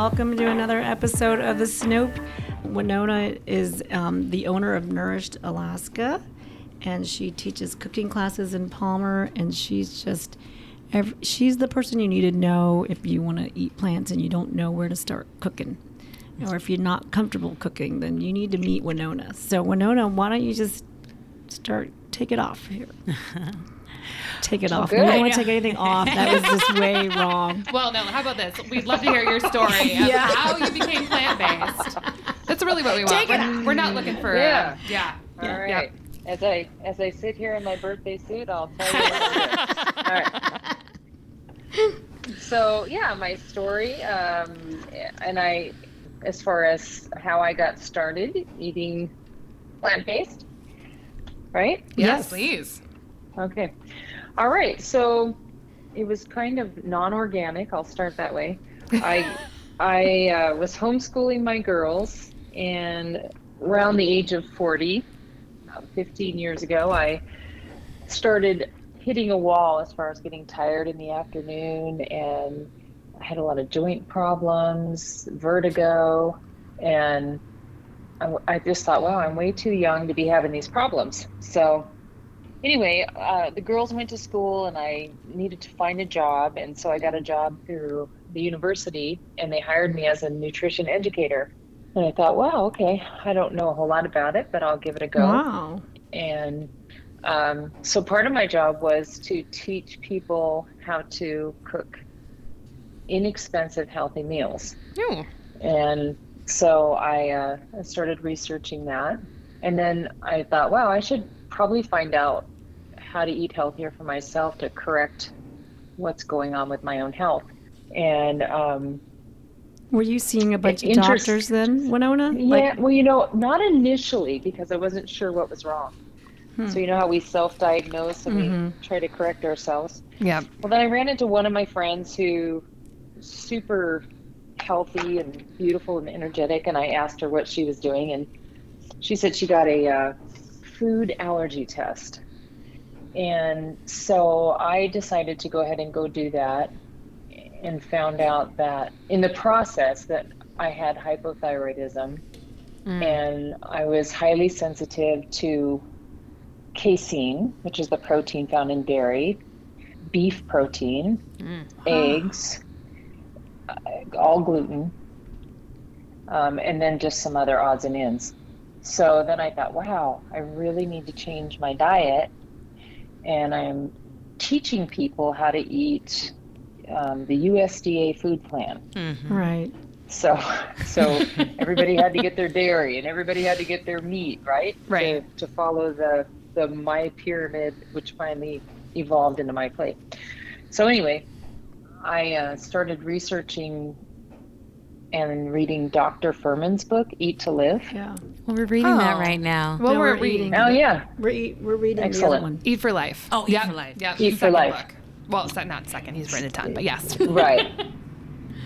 Welcome to another episode of The Snow Peas. Winona is um, the owner of Nourished Alaska, and she teaches cooking classes in Palmer, and she's just. Every, she's the person you need to know if you want to eat plants and you don't know where to start cooking. Or if you're not comfortable cooking, then you need to meet Winona. So, Winona, why don't you just start, take it off here? take it off. We don't want to take anything off. That was just way wrong. Well, no, how about this? We'd love to hear your story of Yeah. how you became plant based. That's really what we want. Take it We're, we're not looking for, Yeah. uh, yeah. All Yeah. right. As I as I sit here in my birthday suit, I'll tell you. What it is. All right. So yeah, my story, um, and I, as far as how I got started eating plant based, right? Yes, Yes. please. Okay. All right. So it was kind of non-organic. I'll start that way. I I uh, was homeschooling my girls, and around the age of 40, about 15 years ago, I started hitting a wall as far as getting tired in the afternoon, and I had a lot of joint problems, vertigo, and I, I just thought, wow, I'm way too young to be having these problems. So anyway, uh, the girls went to school and I needed to find a job. And so I got a job through the university and they hired me as a nutrition educator. And I thought, wow, okay, I don't know a whole lot about it, but I'll give it a go. Wow. And um, so part of my job was to teach people how to cook inexpensive, healthy meals. Ooh. And so I, uh, I started researching that. And then I thought, wow, I should probably find out how to eat healthier for myself to correct what's going on with my own health. And um, Were you seeing a bunch of interest- doctors then, Winona? yeah, well, you know, not initially because I wasn't sure what was wrong. So, you know how we self diagnose and Mhm. we try to correct ourselves? Yeah. Well, then I ran into one of my friends who super healthy and beautiful and energetic, and I asked her what she was doing, and she said she got a uh, food allergy test. And so I decided to go ahead and go do that, and found out that in the process that I had hypothyroidism, and I was highly sensitive to casein, which is the protein found in dairy, beef protein, eggs, uh, all gluten, um, and then just some other odds and ends. So then I thought, wow, I really need to change my diet. And I'm teaching people how to eat um, the USDA food plan. Right. So, so everybody had to get their dairy and everybody had to get their meat, right? Right. To, to follow the the my pyramid, which finally evolved into my plate. So anyway, I uh, started researching and reading Dr. Fuhrman's book, Eat to Live. Yeah. Well, we're reading that Oh. right now. Well, No, we're, we're eating. Oh yeah, We're, eat, we're reading the other Excellent. one. Eat for Life. Oh, Eat yeah. for Life. Yeah. Eat for second Life. Book. Well, se- not second. He's written a ton, but yes. right.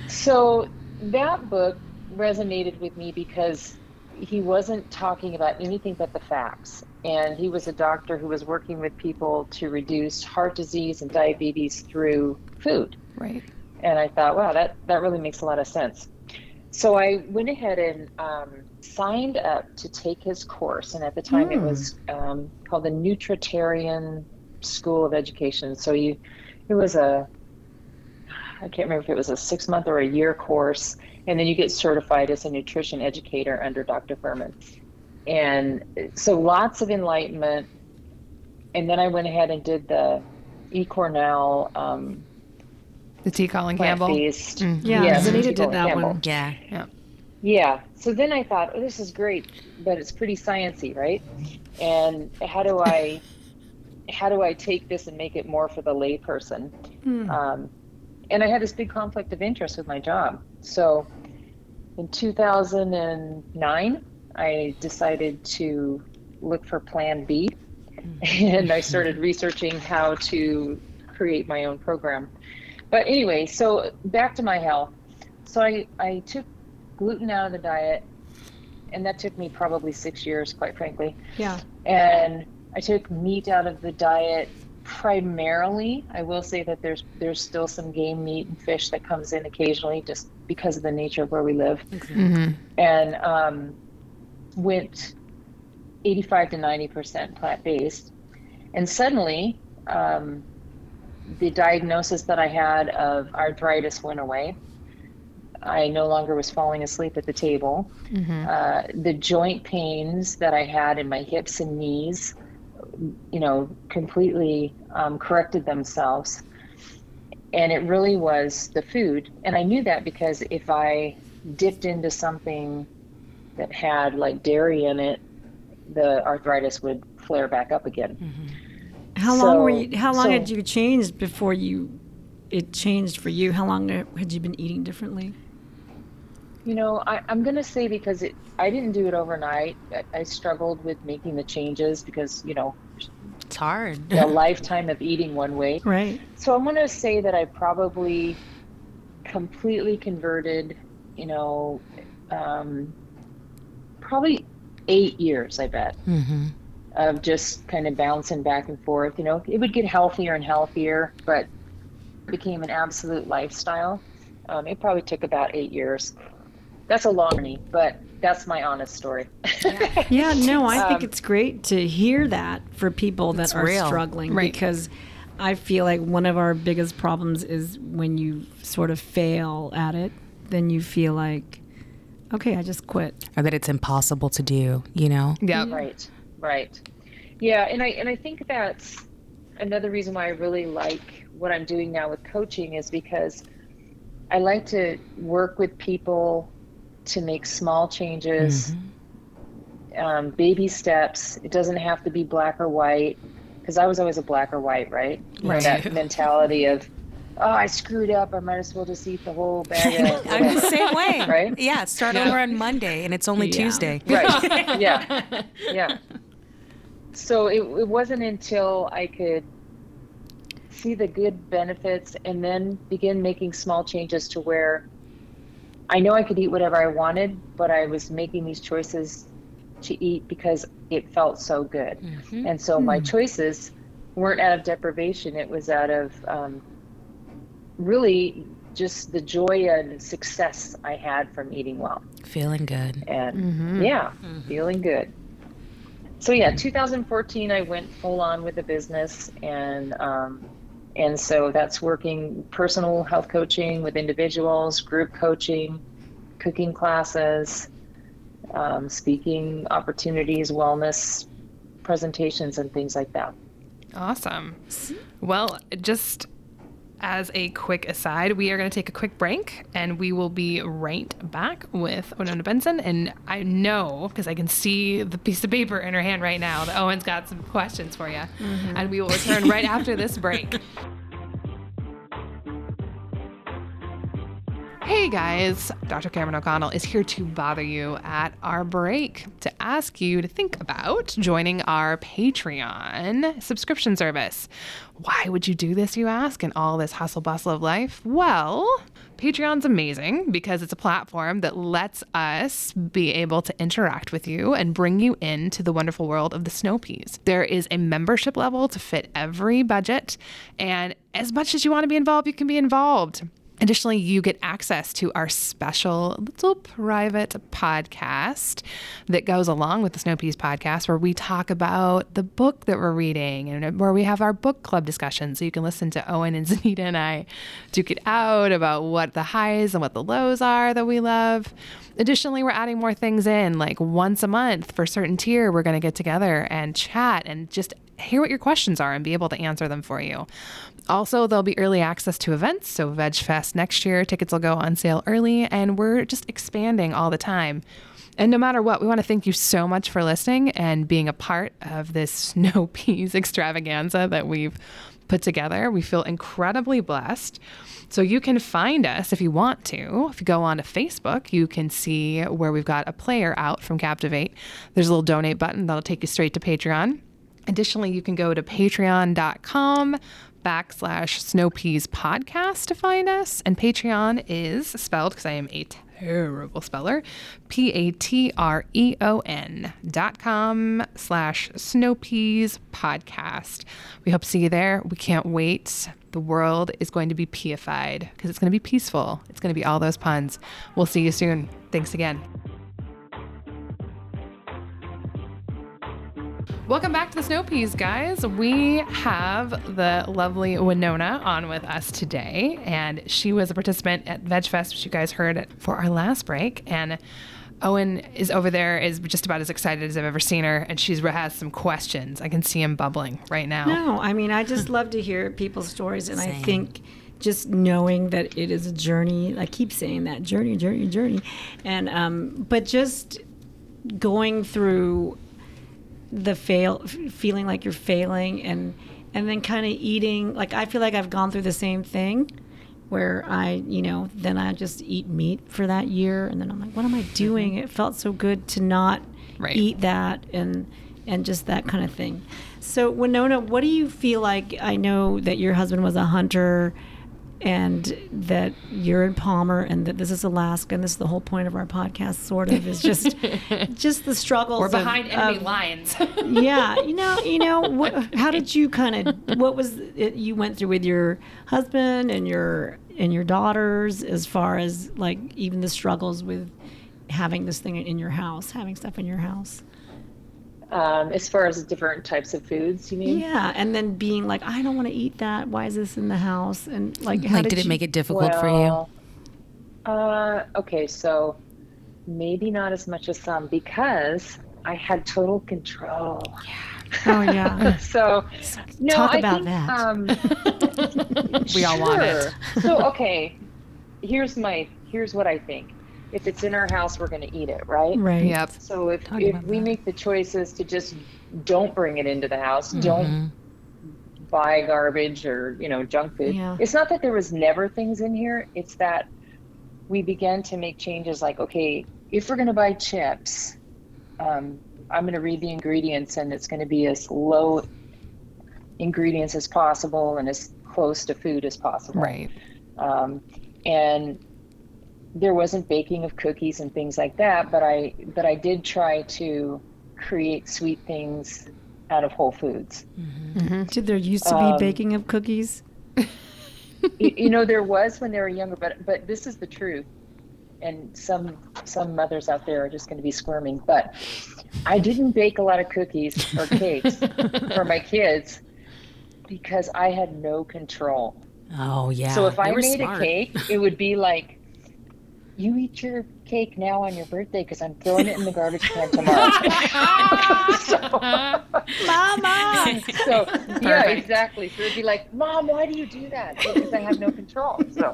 So that book resonated with me because he wasn't talking about anything but the facts. And he was a doctor who was working with people to reduce heart disease and diabetes through food. Right. And I thought, wow, that, that really makes a lot of sense. So I went ahead and um, signed up to take his course. And at the time, it was um, called the Nutritarian School of Education. So you, it was a, I can't remember if it was a six month or a year course. And then you get certified as a nutrition educator under Dr. Fuhrman. And so lots of enlightenment. And then I went ahead and did the E. Cornell um, The T. Colin Campbell. plant-based. Mm. Yeah, Yes, Zanita did that Campbell. one. Yeah. Yeah. Yeah. So then I thought, oh, this is great, but it's pretty sciency, right? And how do I, how do I take this and make it more for the layperson? Hmm. Um, and I had this big conflict of interest with my job. So in 2009, I decided to look for Plan B, and I started researching how to create my own program. But anyway, so back to my health. So I, I took gluten out of the diet, and that took me probably six years, quite frankly. Yeah. And I took meat out of the diet primarily. I will say that there's there's still some game meat and fish that comes in occasionally, just because of the nature of where we live, and um, went 85 to 90 percent plant based, and suddenly um, the diagnosis that I had of arthritis went away. I no longer was falling asleep at the table. Uh, the joint pains that I had in my hips and knees, you know, completely um, corrected themselves. And it really was the food. And I knew that because if I dipped into something that had like dairy in it, the arthritis would flare back up again. How long were you? How long so- had you changed before you? It changed for you. How long had you been eating differently? You know, I, I'm going to say because it, I didn't do it overnight. I, I struggled with making the changes because, you know, It's hard. a lifetime of eating one way. Right. So I'm going to say that I probably completely converted, you know, um, probably eight years, I bet, hmm of just kind of bouncing back and forth. You know, it would get healthier and healthier, but became an absolute lifestyle. Um, it probably took about eight years. That's a long journey, but that's my honest story. Yeah. No, I think Um, it's great to hear that for people that are real. struggling Right. because I feel like one of our biggest problems is when you sort of fail at it, then you feel like, okay, I just quit. Or that it's impossible to do, you know? Yeah. Right, right. Yeah, and I and I think that's another reason why I really like what I'm doing now with coaching is because I like to work with people to make small changes, um, baby steps. It doesn't have to be black or white because I was always a black or white, right? You know, Right. that mentality of, oh, I screwed up. I might as well just eat the whole bag of. I'm the same way. Right? Yeah, start over on Monday and it's only Yeah. Tuesday. right yeah yeah so it, it wasn't until i could see the good benefits and then begin making small changes to where i know i could eat whatever i wanted but i was making these choices to eat because it felt so good. Mm-hmm. And so my hmm. choices weren't out of deprivation. It was out of um, really just the joy and success i had from eating well. Feeling good. and mm-hmm. yeah, mm-hmm. feeling good. So yeah, 2014, I went full on with the business, and um, and so that's working personal health coaching with individuals, group coaching, cooking classes, um, speaking opportunities, wellness presentations, and things like that. Awesome. Well, just as a quick aside, we are going to take a quick break and we will be right back with Winona Benson. And I know, because I can see the piece of paper in her hand right now, that Owen's got some questions for you. Mm-hmm. And we will return right after this break. Hey guys, Dr. Cameron O'Connell is here to bother you at our break to ask you to think about joining our Patreon subscription service. Why would you do this, you ask, in all this hustle bustle of life? Well, Patreon's amazing because it's a platform that lets us be able to interact with you and bring you into the wonderful world of the snow peas. There is a membership level to fit every budget, and as much as you want to be involved, you can be involved. Additionally, you get access to our special little private podcast that goes along with the Snow Peas podcast, where we talk about the book that we're reading and where we have our book club discussion. So you can listen to Owen and Zanita and I duke it out about what the highs and what the lows are that we love. Additionally, we're adding more things in, like once a month for certain tier, we're going to get together and chat and just hear what your questions are and be able to answer them for you. Also, there'll be early access to events. So, Veg Fest next year, tickets will go on sale early, and we're just expanding all the time. And no matter what, we want to thank you so much for listening and being a part of this snow peas extravaganza that we've put together. We feel incredibly blessed. So you can find us if you want to. If you go on to Facebook, you can see where we've got a player out from Captivate. There's a little donate button that'll take you straight to Patreon. Additionally, you can go to patreon.com backslash snowpeas podcast to find us. And Patreon is spelled because I am a terrible speller, P A T R E O N dot com slash snow peas podcast. We hope to see you there. We can't wait. The world is going to be peified because it's going to be peaceful. It's going to be all those puns. We'll see you soon. Thanks again. Welcome back to the Snow Peas, guys. We have the lovely Winona on with us today, and she was a participant at VegFest, which you guys heard for our last break. And Owen is over there, is just about as excited as I've ever seen her, and she's has some questions. I can see him bubbling right now. No, I mean, I just love to hear people's stories, and I think just knowing that it is a journey. I keep saying that journey, journey, journey, and um, but just going through the fail, feeling like you're failing, and and then kind of eating. Like I feel like I've gone through the same thing. Where I, you know, then I just eat meat for that year, and then I'm like, what am I mm-hmm. doing? It felt so good to not Right. eat that and and just that kind of thing. So Winona, what do you feel like? I know that your husband was a hunter and that you're in Palmer and that this is Alaska and this is the whole point of our podcast sort of is just just the struggles We're of- behind enemy of- lines. yeah, you know, you know, what, how did you kind of what was it you went through with your husband and your and your daughters as far as like even the struggles with having this thing in your house, having stuff in your house? Um, as far as different types of foods, you mean? Yeah, and then being like, I don't want to eat that. Why is this in the house? And like, how Like, did, did it you- make it difficult for you? Uh, okay, so maybe not as much as some because I had total control. Oh yeah. So no, Talk I about think, that. Um, We all want it. so okay, here's my here's what I think. If it's in our house, we're going to eat it, right? right. yep. So if Talking if we that. make the choices to just don't bring it into the house, don't Mhm. buy garbage or you know junk food. Yeah. It's not that there was never things in here. It's that we began to make changes. Like, okay, if we're going to buy chips, um, I'm going to read the ingredients, and it's going to be as low ingredients as possible and as close to food as possible. Right. Um, and there wasn't baking of cookies and things like that, but I but I did try to create sweet things out of Whole Foods. Did there used to be Um, baking of cookies? you, you know there was when they were younger but but this is the truth and some some mothers out there are just going to be squirming but i didn't bake a lot of cookies or cakes for my kids because i had no control Oh yeah. so if They i made smart. a cake it would be like you eat your cake now on your birthday because i'm throwing it in the garbage can tomorrow so, Mama. so yeah Perfect. exactly so it'd be like mom why do you do that because i have no control so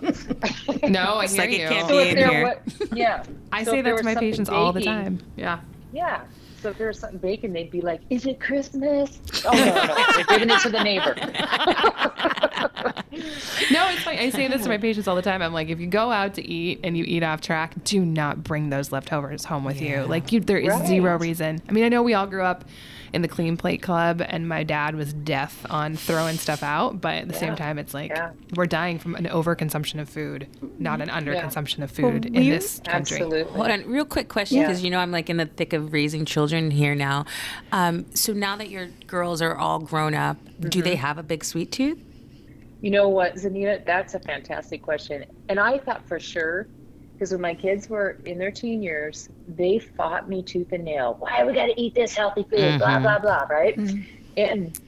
No, I It's hear like it you. can't So be if in there here. wa- yeah. I So say that to my something patients all the time. Yeah. Yeah. So if there was something baking, they'd be like, "Is it Christmas?" Oh no, no, they're giving it to the neighbor. No, it's fine. I say this to my patients all the time. I'm like, if you go out to eat and you eat off track, do not bring those leftovers home with you. Like, you, there is zero reason. I mean, I know we all grew up in the clean plate club, and my dad was death on throwing stuff out. But at the same time, it's like Yeah. we're dying from an overconsumption of food, not an underconsumption of Well, food in we- this country. Absolutely. Hold on, real quick question Yeah. because you know I'm like in the thick of raising children here now. Um, so now that your girls are all grown up, do they have a big sweet tooth? You know what, Zanita? That's a fantastic question. And I thought for sure, because when my kids were in their teen years, they fought me tooth and nail. Why we got to eat this healthy food? Blah Mhm. blah blah. Right? And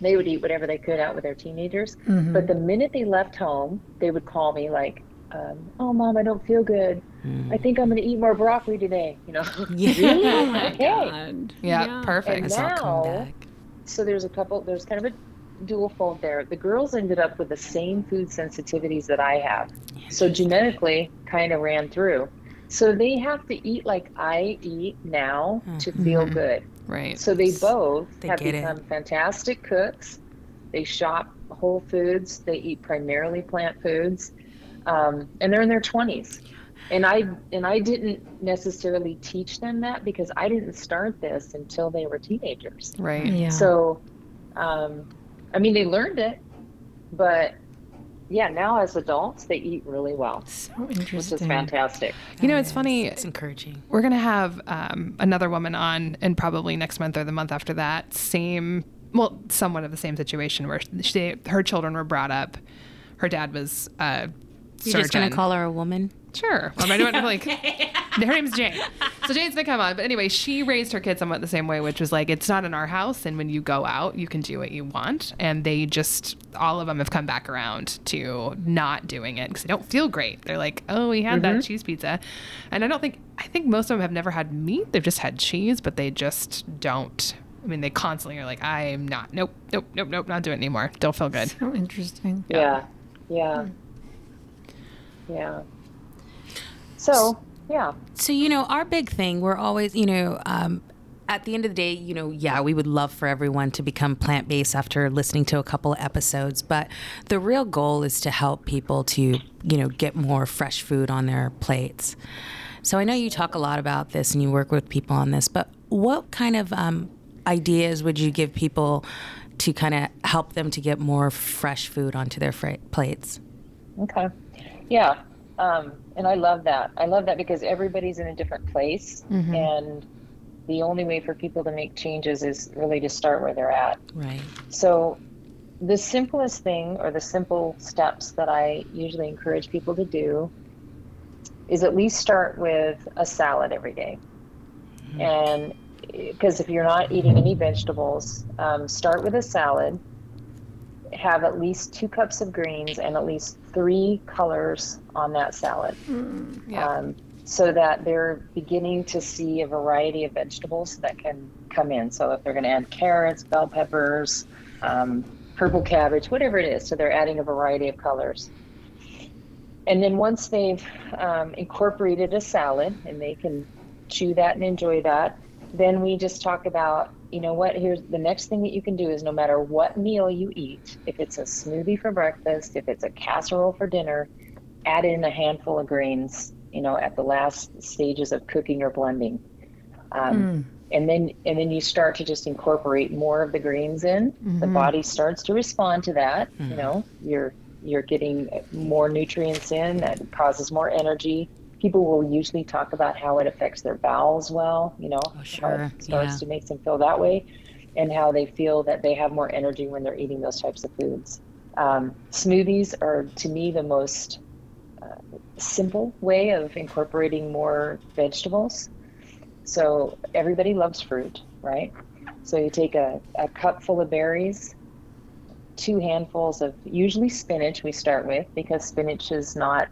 they would eat whatever they could out with their teenagers. Mm-hmm. But the minute they left home, they would call me like, um, "Oh, mom, I don't feel good. I think I'm going to eat more broccoli today." You know? Yeah. really? Okay. God. Yeah, perfect. And now- so there's a couple there's kind of a dual fold there. The girls ended up with the same food sensitivities that i have. So genetically kind of ran through. So they have to eat like i eat now to feel good. Right. so they both They have get it. become fantastic cooks. They shop whole foods. They eat primarily plant foods. Um, and they're in their 20s and i and i didn't necessarily teach them that because i didn't start this until they were teenagers. Right. Yeah. so, um, I mean, they learned it, but yeah, now as adults, they eat really well, So which interesting. is fantastic. You know, it's funny. It's encouraging. We're gonna have um, another woman on, and probably next month or the month after that. Same, well, somewhat of the same situation where she, her children were brought up. Her dad was a You're surgeon. just gonna call her a woman? Sure. Well, I don't like. Her name's Jane. So Jane's gonna come on. But anyway, she raised her kids somewhat the same way, which was like it's not in our house, and when you go out, you can do what you want. And they just all of them have come back around to not doing it because they don't feel great. They're like, oh, we had that mm-hmm. cheese pizza, and I don't think I think most of them have never had meat. They've just had cheese, but they just don't. I mean, they constantly are like, I'm not. Nope, nope, nope, nope, not doing it anymore. Don't feel good. So interesting. Yeah. Yeah. Yeah. Hmm. So, yeah. So, you know, our big thing, we're always, you know, um, at the end of the day, you know, yeah, we would love for everyone to become plant based after listening to a couple of episodes, but the real goal is to help people to, you know, get more fresh food on their plates. So I know you talk a lot about this and you work with people on this, but what kind of um, ideas would you give people to kind of help them to get more fresh food onto their fra- plates? Okay. Yeah. Um, and I love that. I love that because everybody's in a different place. And the only way for people to make changes is really to start where they're at. Right. So, the simplest thing or the simple steps that I usually encourage people to do is at least start with a salad every day. And because if you're not eating any vegetables, um, start with a salad. Have at least two cups of greens and at least three colors on that salad Yeah. um, so that they're beginning to see a variety of vegetables that can come in. So if they're going to add carrots, bell peppers, um, purple cabbage, whatever it is, so they're adding a variety of colors. And then once they've um, incorporated a salad and they can chew that and enjoy that, then we just talk about, you know what, here's the next thing that you can do is no matter what meal you eat, if it's a smoothie for breakfast, if it's a casserole for dinner, add in a handful of greens, you know, at the last stages of cooking or blending. Um, hmm. And then, and then you start to just incorporate more of the greens in. The mm-hmm. body starts to respond to that. You hmm. know, you're you're getting more nutrients in that causes more energy. People will usually talk about how it affects their bowels well. You know, how sure. it starts Yeah. to make them feel that way, and how they feel that they have more energy when they're eating those types of foods. Um, smoothies are, to me, the most uh, simple way of incorporating more vegetables. So everybody loves fruit, right? So you take a, a cup full of berries, two handfuls of usually spinach we start with because spinach is not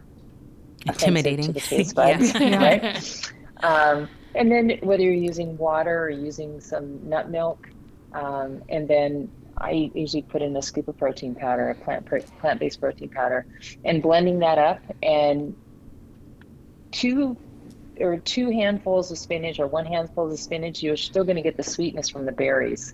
Intimidating. to the taste buds, right? Um, and then whether you're using water or using some nut milk, um, and then I usually put in a scoop of protein powder, a plant plant based protein powder, and blending that up and two or two handfuls of spinach or one handful of spinach, you're still going to get the sweetness from the berries.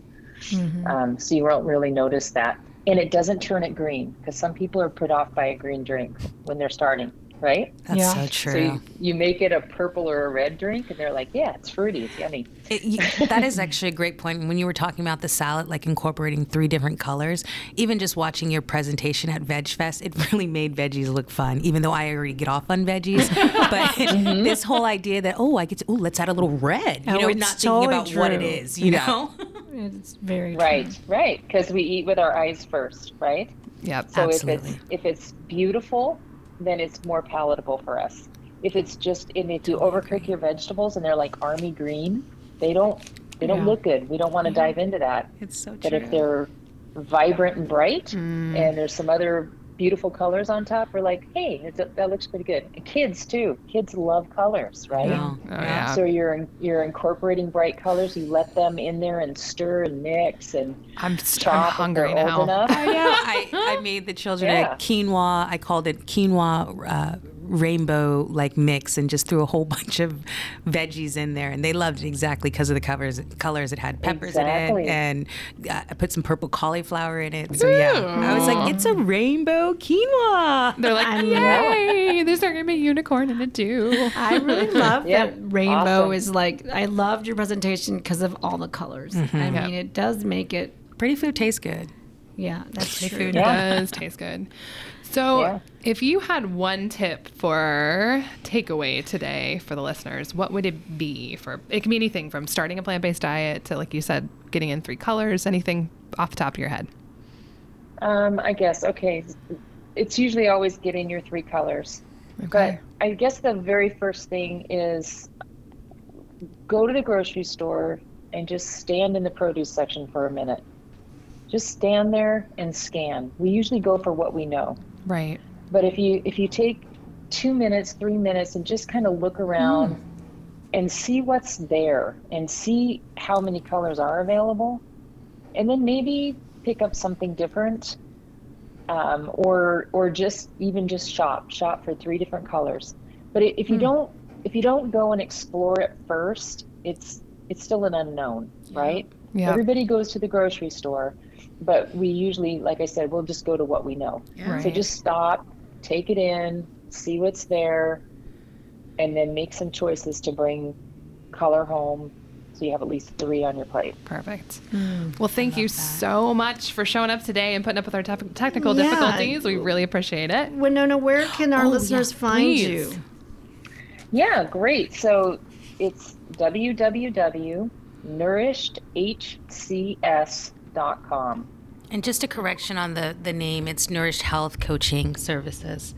Um, so you won't really notice that. And it doesn't turn it green because some people are put off by a green drink when they're starting, right? That's Yeah. so So true. you, you make it a purple or a red drink, and they're like, "Yeah, it's fruity, it's yummy." It, that is actually a great point. When you were talking about the salad, like incorporating three different colors, even just watching your presentation at Veg Fest, it really made veggies look fun. Even though I already get off on veggies, but mm-hmm. this whole idea that oh, I get to oh, let's add a little red. You Oh, know, it's not thinking totally about what it true. You Yeah. know. It's very Right, true. right, because we eat with our eyes first, right? Yep. So if it's if it's beautiful, then it's more palatable for us. If it's just and if you overcook your vegetables and they're like army green, they don't they don't Yeah. look good. We don't want to dive into that. It's so true. But if they're vibrant and bright, Mm. and there's some other beautiful colors on top, we're like, hey, it's, that looks pretty good. And kids too. Kids love colors, right? Yeah. Oh, yeah. So you're you're incorporating bright colors. You let them in there and stir and mix and I'm, st- I'm chop if hungry now. old enough. I know. I, I made the children Yeah. a quinoa. I called it quinoa uh, rainbow like mix, and just threw a whole bunch of veggies in there, and they loved it exactly because of the covers colors. It had peppers Exactly. in it, and uh, I put some purple cauliflower in it. So yeah, I was like, it's a rainbow quinoa. They're like, I yay! There's not gonna be a unicorn in it too. I really love Yeah, that rainbow awesome. is like I loved your presentation because of all the colors. I Yeah. mean, it does make it Pretty food tastes good. Yeah, that's The true. food Yeah. does taste good. So, Yeah. if you had one tip for takeaway today for the listeners, what would it be? For it can be anything from starting a plant-based diet to, like you said, getting in three colors. Anything off the top of your head? Um, I guess okay. It's usually always getting your three colors. Okay. But I guess the very first thing is go to the grocery store and just stand in the produce section for a minute. Just stand there and scan. We usually go for what we know. Right. But if you if you take 2 minutes, 3 minutes and just kind of look around and see what's there and see how many colors are available and then maybe pick up something different um, or or just even just shop shop for three different colors but if you Hmm. don't if you don't go and explore it first it's it's still an unknown right Yeah. everybody goes to the grocery store but we usually like i said we'll just go to what we know Right. so just stop take it in see what's there and then make some choices to bring color home so you have at least three on your plate Perfect. Mm. Well, thank you so much for showing up today and putting up with our tef- technical Yeah. difficulties. We really appreciate it. Winona, where can our Oh, listeners yeah, find please. you? Yeah, great. So it's www.nourishedhcs.com. And just a correction on the the name, it's Nourished Health Coaching Services.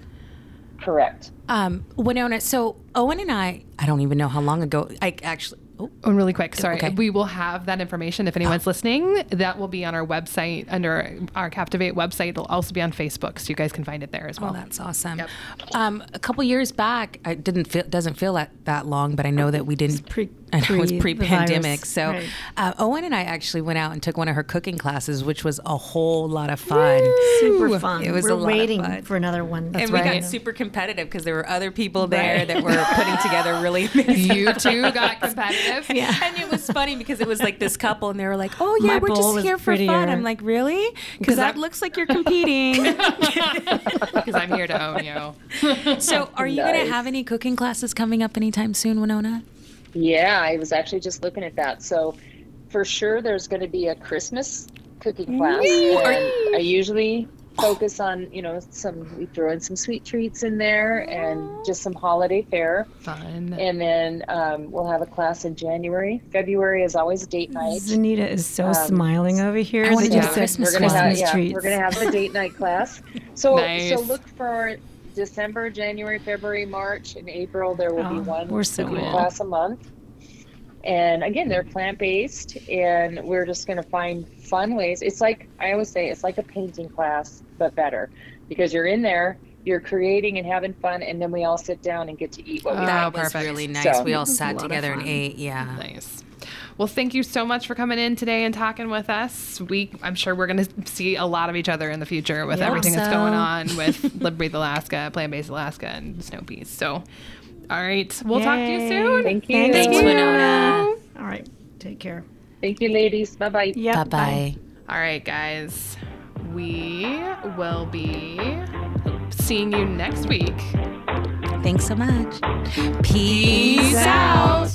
Correct. Um, Winona, so Owen and I, I don't even know how long ago. I actually, oh, Oh, really quick, sorry. Okay. We will have that information if anyone's listening. That will be on our website under our Captivate website. It'll also be on Facebook, so you guys can find it there as well. oh, that's awesome. Yep. Um, a couple years back, I didn't feel doesn't feel that, that long, but I know that we didn't. pre- I know it was pre the pre-pandemic. So Right. uh, Owen and I actually went out and took one of her cooking classes, which was a whole lot of fun. Super fun. It was We're a lot of waiting fun. for another one. and we got super competitive because there were other people there Right. that were putting together really amazing. You two got competitive. Yeah. And it was funny because it was like this couple, and they were like, "Oh yeah, My we're just here for prettier. fun." I'm like, "Really? Because that I'm- looks like you're competing." Because I'm here to own you. so, are you going to have any cooking classes coming up anytime soon, Winona? Yeah, I was actually just looking at that. So for sure there's going to be a Christmas cooking class. And I usually focus on, you know, some we throw in some sweet treats in there and just some holiday fare. Fun. And then um, we'll have a class in January. February is always date night. Zanita is so Um, smiling over here. I wanna do you Christmas we're gonna have, Christmas yeah, we're gonna have the date night class. So Nice. so look for December, January, February, March, and April. There will be oh, one we're so cooking class a month. And again, they're plant based, and we're just gonna find fun ways. It's like I always say, it's like a painting class, but better, because you're in there, you're creating and having fun, and then we all sit down and get to eat what we Oh, that was perfect. really nice. So- we all This is a sat together and ate. Yeah. Nice. Well, thank you so much for coming in today and talking with us. We, I'm sure we're going to see a lot of each other in the future with Yeah. everything that's going on with Live Breathe Alaska, Plant Based Alaska, and Snow Peas. So, all right, we'll talk to you soon. Thank you. Thanks, Thanks, Winona. All right, take care. Thank you, ladies. Bye bye. Yep, Bye bye. All right, guys, we will be seeing you next week. Thanks so much. Peace out.